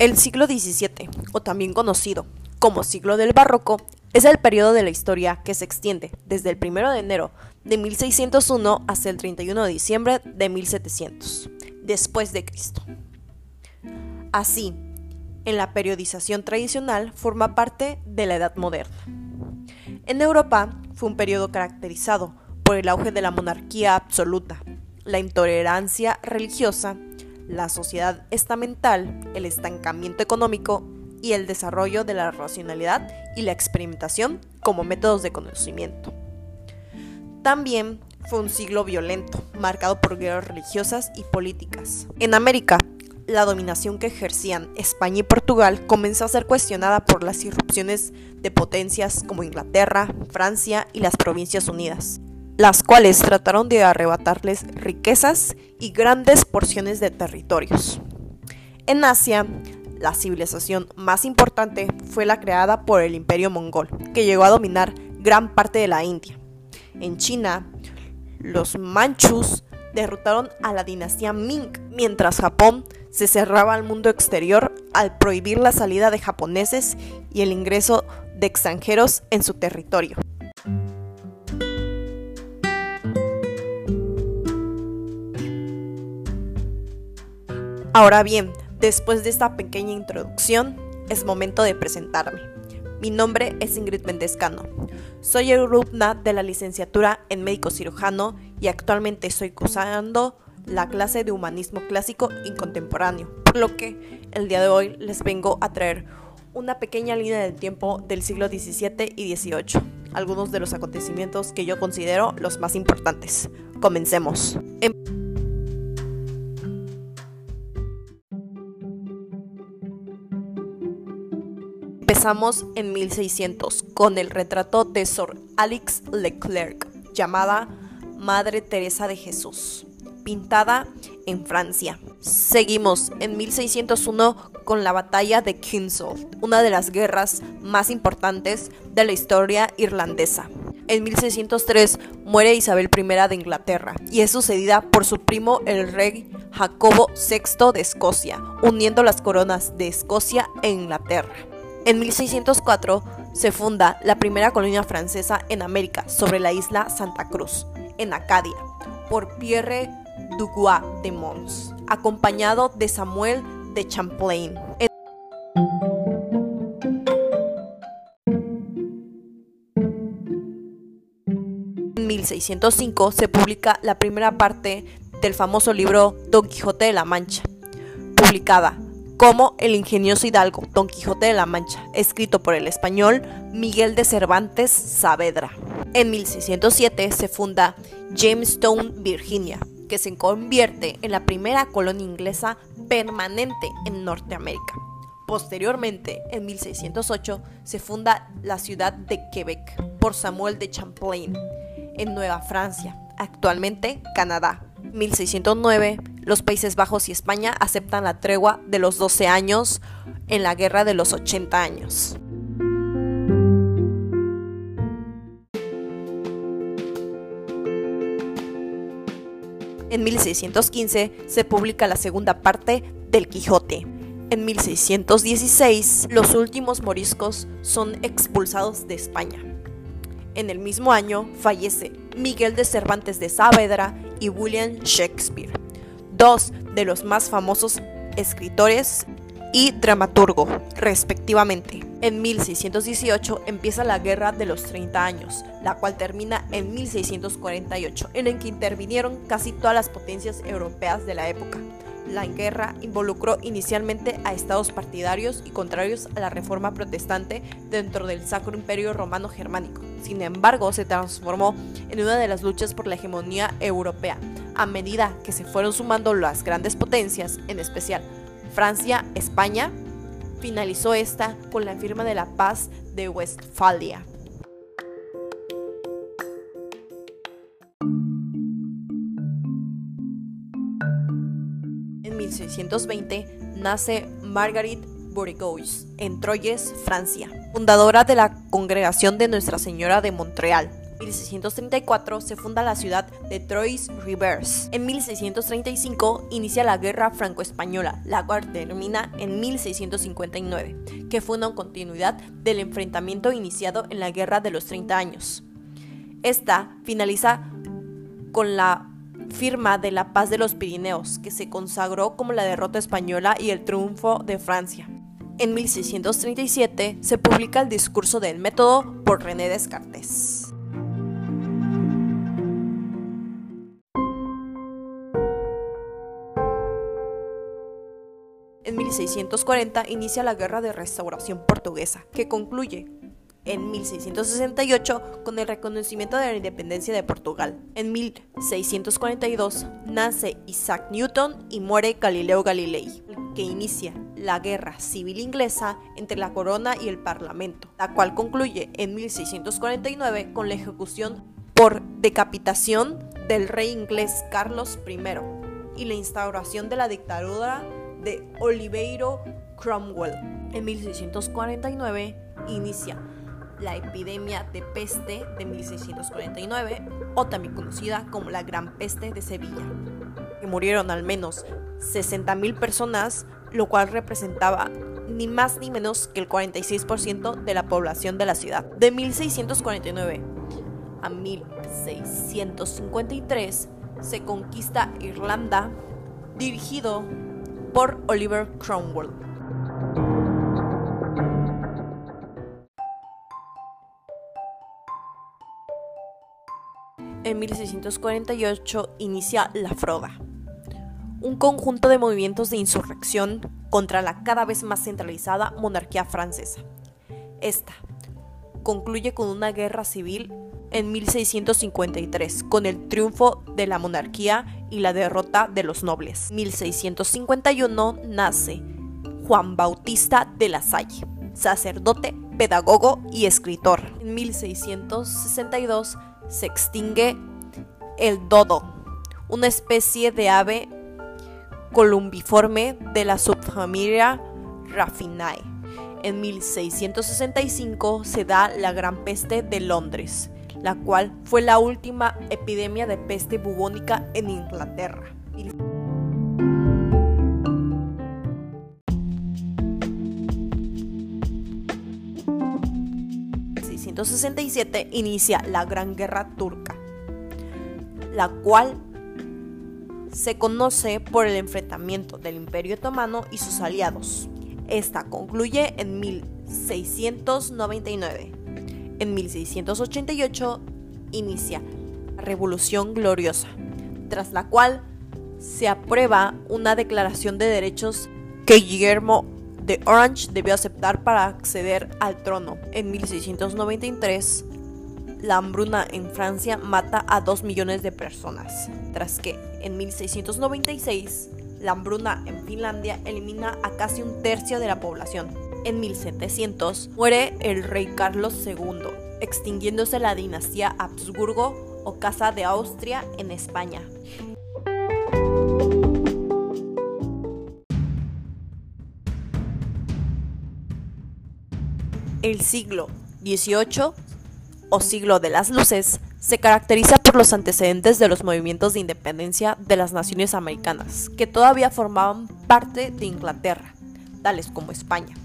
El siglo XVII, o también conocido como siglo del barroco, es el periodo de la historia que se extiende desde el 1 de enero de 1601 hasta el 31 de diciembre de 1700, después de Cristo. Así, en la periodización tradicional forma parte de la Edad Moderna. En Europa fue un periodo caracterizado por el auge de la monarquía absoluta, la intolerancia religiosa, la sociedad estamental, el estancamiento económico y el desarrollo de la racionalidad y la experimentación como métodos de conocimiento. También fue un siglo violento, marcado por guerras religiosas y políticas. En América, la dominación que ejercían España y Portugal comenzó a ser cuestionada por las irrupciones de potencias como Inglaterra, Francia y las Provincias Unidas las cuales trataron de arrebatarles riquezas y grandes porciones de territorios. En Asia, la civilización más importante fue la creada por el imperio mongol, que llegó a dominar gran parte de la India. En China, los manchus derrotaron a la dinastía Ming, mientras Japón se cerraba al mundo exterior al prohibir la salida de japoneses y el ingreso de extranjeros en su territorio. Ahora bien, después de esta pequeña introducción, es momento de presentarme. Mi nombre es Ingrid Mendezcano. Soy alumna de la licenciatura en médico cirujano y actualmente estoy cursando la clase de humanismo clásico y contemporáneo, por lo que el día de hoy les vengo a traer una pequeña línea del tiempo del siglo XVII y XVIII, algunos de los acontecimientos que yo considero los más importantes. Comencemos. Empezamos en 1600 con el retrato de Sor Alix Leclerc, llamada Madre Teresa de Jesús, pintada en Francia. Seguimos en 1601 con la batalla de Kinsale, una de las guerras más importantes de la historia irlandesa. En 1603 muere Isabel I de Inglaterra y es sucedida por su primo el rey Jacobo VI de Escocia, uniendo las coronas de Escocia e Inglaterra. En 1604 se funda la primera colonia francesa en América sobre la isla Santa Cruz, en Acadia, por Pierre Duguay de Mons, acompañado de Samuel de Champlain. En 1605 se publica la primera parte del famoso libro Don Quijote de la Mancha, publicada como El ingenioso hidalgo Don Quijote de la Mancha, escrito por el español Miguel de Cervantes Saavedra. En 1607 se funda Jamestown, Virginia, que se convierte en la primera colonia inglesa permanente en Norteamérica. Posteriormente, en 1608, se funda la ciudad de Quebec por Samuel de Champlain, en Nueva Francia, actualmente Canadá. 1609, los Países Bajos y España aceptan la tregua de los 12 años en la Guerra de los 80 años. En 1615 se publica la segunda parte del Quijote. En 1616 los últimos moriscos son expulsados de España. En el mismo año fallece Miguel de Cervantes de Saavedra y William Shakespeare, dos de los más famosos escritores y dramaturgo, respectivamente. En 1618 empieza la Guerra de los 30 años, la cual termina en 1648, en la que intervinieron casi todas las potencias europeas de la época. La guerra involucró inicialmente a estados partidarios y contrarios a la reforma protestante dentro del Sacro Imperio Romano Germánico. Sin embargo, se transformó en una de las luchas por la hegemonía europea, a medida que se fueron sumando las grandes potencias, en especial Francia, España, finalizó esta con la firma de la paz de Westfalia. En 1620 nace Marguerite Bourgeois en Troyes, Francia, fundadora de la Congregación de Nuestra Señora de Montreal, 1634 se funda la ciudad de Trois-Rivières. En 1635 inicia la Guerra Franco-Española, la cual termina en 1659, que fue una continuidad del enfrentamiento iniciado en la Guerra de los 30 años. Esta finaliza con la firma de la Paz de los Pirineos, que se consagró como la derrota española y el triunfo de Francia. En 1637 se publica el discurso del método por René Descartes. En 1640 inicia la Guerra de Restauración Portuguesa, que concluye en 1668 con el reconocimiento de la independencia de Portugal. En 1642 nace Isaac Newton y muere Galileo Galilei, que inicia la Guerra Civil Inglesa entre la corona y el Parlamento, la cual concluye en 1649 con la ejecución por decapitación del rey inglés Carlos I y la instauración de la dictadura de Oliveiro Cromwell. En 1649 inicia la epidemia de peste de 1649, o también conocida como la Gran Peste de Sevilla, que murieron al menos 60.000 personas, lo cual representaba ni más ni menos que el 46% de la población de la ciudad. De 1649 a 1653 se conquista Irlanda, dirigido por Oliver Cromwell. En 1648 inicia la Froda, un conjunto de movimientos de insurrección contra la cada vez más centralizada monarquía francesa. Esta concluye con una guerra civil en 1653, con el triunfo de la monarquía y la derrota de los nobles. En 1651 nace Juan Bautista de la Salle, sacerdote, pedagogo y escritor. En 1662 se extingue el dodo, una especie de ave columbiforme de la subfamilia Raffinae. En 1665 se da la Gran Peste de Londres, la cual fue la última epidemia de peste bubónica en Inglaterra. En 1667 inicia la Gran Guerra Turca, la cual se conoce por el enfrentamiento del Imperio Otomano y sus aliados. Esta concluye en 1699. En 1688 inicia la Revolución Gloriosa, tras la cual se aprueba una declaración de derechos que Guillermo de Orange debió aceptar para acceder al trono. En 1693, la hambruna en Francia mata a 2 millones de personas, tras que en 1696 la hambruna en Finlandia elimina a casi un tercio de la población en 1700 muere el rey Carlos II, extinguiéndose la dinastía Habsburgo o Casa de Austria en España. El siglo XVIII o siglo de las luces se caracteriza por los antecedentes de los movimientos de independencia de las naciones americanas, que todavía formaban parte de Inglaterra, tales como España.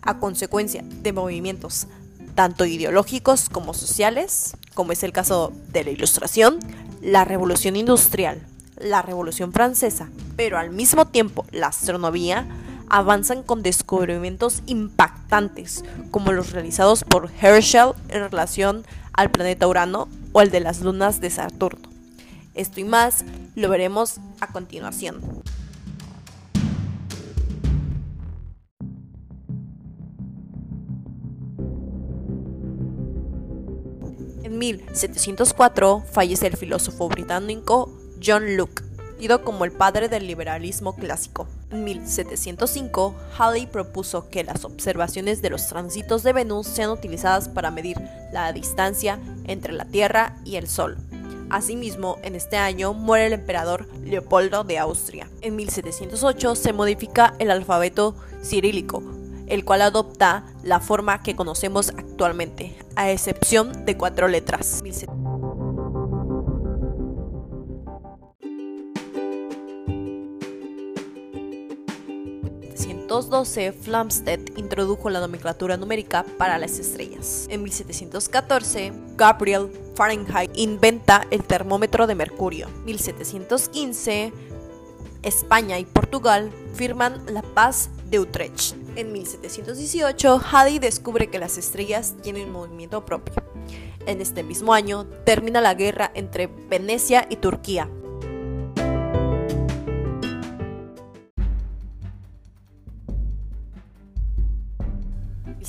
A consecuencia de movimientos tanto ideológicos como sociales, como es el caso de la Ilustración, la Revolución Industrial, la Revolución Francesa, pero al mismo tiempo la astronomía, avanzan con descubrimientos impactantes, como los realizados por Herschel en relación al planeta Urano o el de las lunas de Saturno. Esto y más lo veremos a continuación. En 1704 fallece el filósofo británico John Locke, conocido como el padre del liberalismo clásico. En 1705, Halley propuso que las observaciones de los tránsitos de Venus sean utilizadas para medir la distancia entre la Tierra y el Sol. Asimismo, en este año muere el emperador Leopoldo de Austria. En 1708 se modifica el alfabeto cirílico, el cual adopta la forma que conocemos actualmente. a excepción de cuatro letras. 1712, Flamsteed introdujo la nomenclatura numérica para las estrellas. En 1714, Gabriel Fahrenheit inventa el termómetro de mercurio. 1715, España y Portugal firman la paz de Utrecht. En 1718, Halley descubre que las estrellas tienen movimiento propio. En este mismo año termina la guerra entre Venecia y Turquía,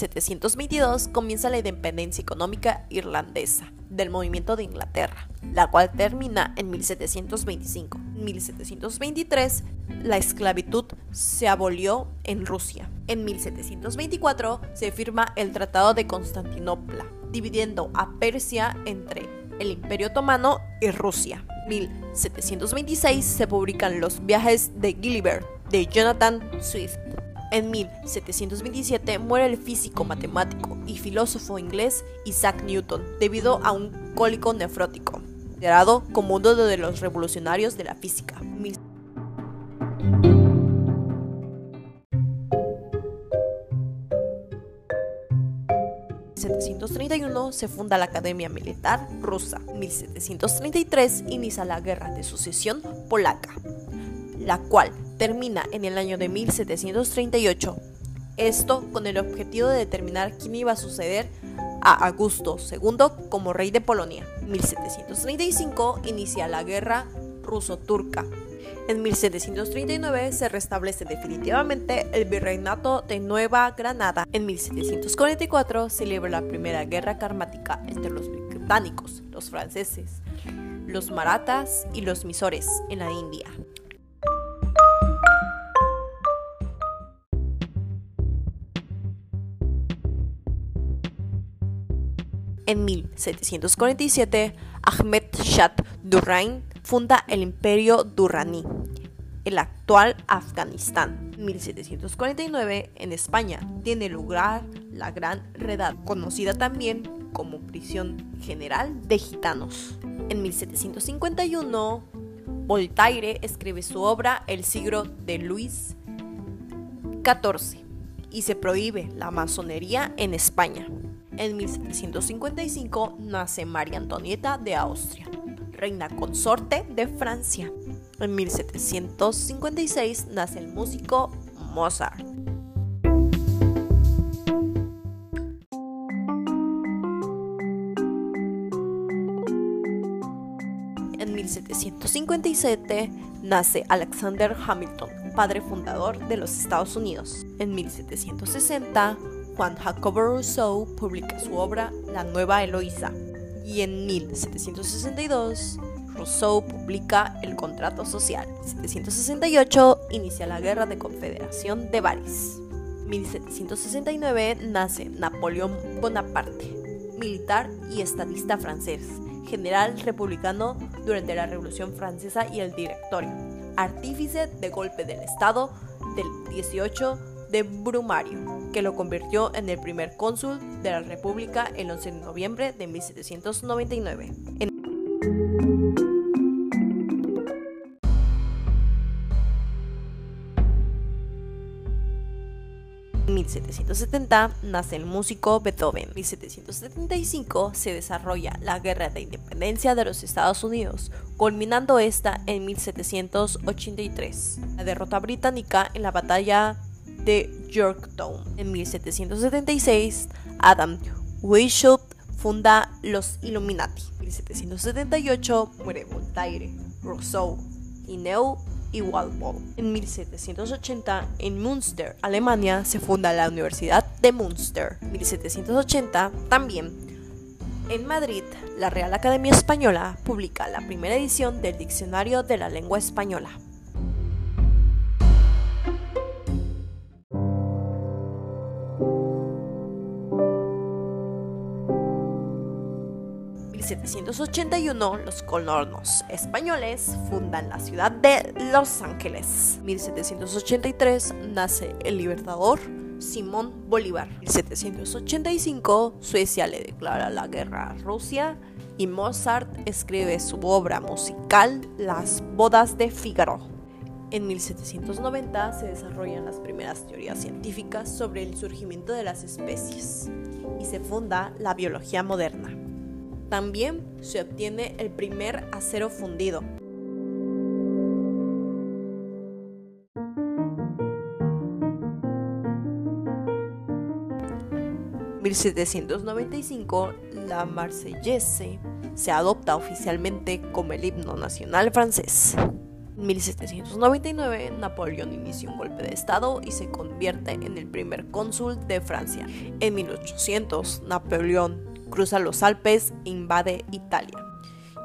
1722 comienza la independencia económica irlandesa del movimiento de Inglaterra, la cual termina en 1725. En 1723 la esclavitud se abolió en Rusia. En 1724 se firma el Tratado de Constantinopla, dividiendo a Persia entre el Imperio Otomano y Rusia. 1726 se publican los viajes de Gulliver de Jonathan Swift. En 1727 muere el físico, matemático y filósofo inglés Isaac Newton debido a un cólico nefrótico, considerado como uno de los revolucionarios de la física. En 1731 se funda la Academia Militar Rusa. 1733 inicia la Guerra de Sucesión Polaca, la cual termina en el año de 1738. Esto con el objetivo de determinar quién iba a suceder a Augusto II como rey de Polonia. 1735 inicia la guerra ruso-turca. En 1739 se restablece definitivamente el virreinato de Nueva Granada. En 1744 se libra la primera guerra karmática entre los británicos, los franceses, los marathas y los misores en la India. En 1747, Ahmed Shah Durrani funda el Imperio Durrani, el actual Afganistán. En 1749, en España, tiene lugar la Gran Redad, conocida también como Prisión General de Gitanos. En 1751, Voltaire escribe su obra El siglo de Luis XIV y se prohíbe la masonería en España. En 1755 nace María Antonieta de Austria, reina consorte de Francia. En 1756 nace el músico Mozart. En 1757 nace Alexander Hamilton, padre fundador de los Estados Unidos. En 1760 Juan Jacobo Rousseau publica su obra La Nueva Eloísa y en 1762 Rousseau publica El Contrato Social. En 1768 inicia la Guerra de Confederación de Baris. 1769 nace Napoleón Bonaparte, militar y estadista francés, general republicano durante la Revolución Francesa y el directorio, artífice de golpe del Estado del 18 de Brumario que lo convirtió en el primer cónsul de la República el 11 de noviembre de 1799. En 1770 nace el músico Beethoven. En 1775 se desarrolla la Guerra de Independencia de los Estados Unidos, culminando esta en 1783. La derrota británica en la batalla de Yorktown. En 1776, Adam Weishaupt funda los Illuminati. En 1778 muere Voltaire, Rousseau, y Walpole. En 1780, en Münster, Alemania, se funda la Universidad de Münster. En 1780, también en Madrid, la Real Academia Española publica la primera edición del Diccionario de la Lengua Española. 1781, los colonos españoles fundan la ciudad de Los Ángeles. 1783 nace el libertador Simón Bolívar. En 1785, Suecia le declara la guerra a Rusia y Mozart escribe su obra musical Las bodas de Figaro. En 1790 se desarrollan las primeras teorías científicas sobre el surgimiento de las especies y se funda la biología moderna. También se obtiene el primer acero fundido. En 1795, la Marseillaise se adopta oficialmente como el himno nacional francés. En 1799, Napoleón inicia un golpe de Estado y se convierte en el primer cónsul de Francia. En 1800, Napoleón cruza los Alpes e invade Italia.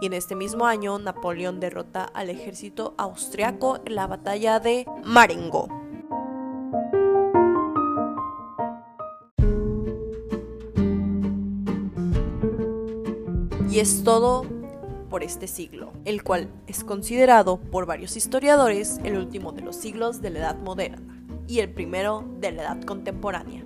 Y en este mismo año, Napoleón derrota al ejército austriaco en la batalla de Marengo. Y es todo por este siglo, el cual es considerado por varios historiadores el último de los siglos de la Edad Moderna y el primero de la Edad Contemporánea.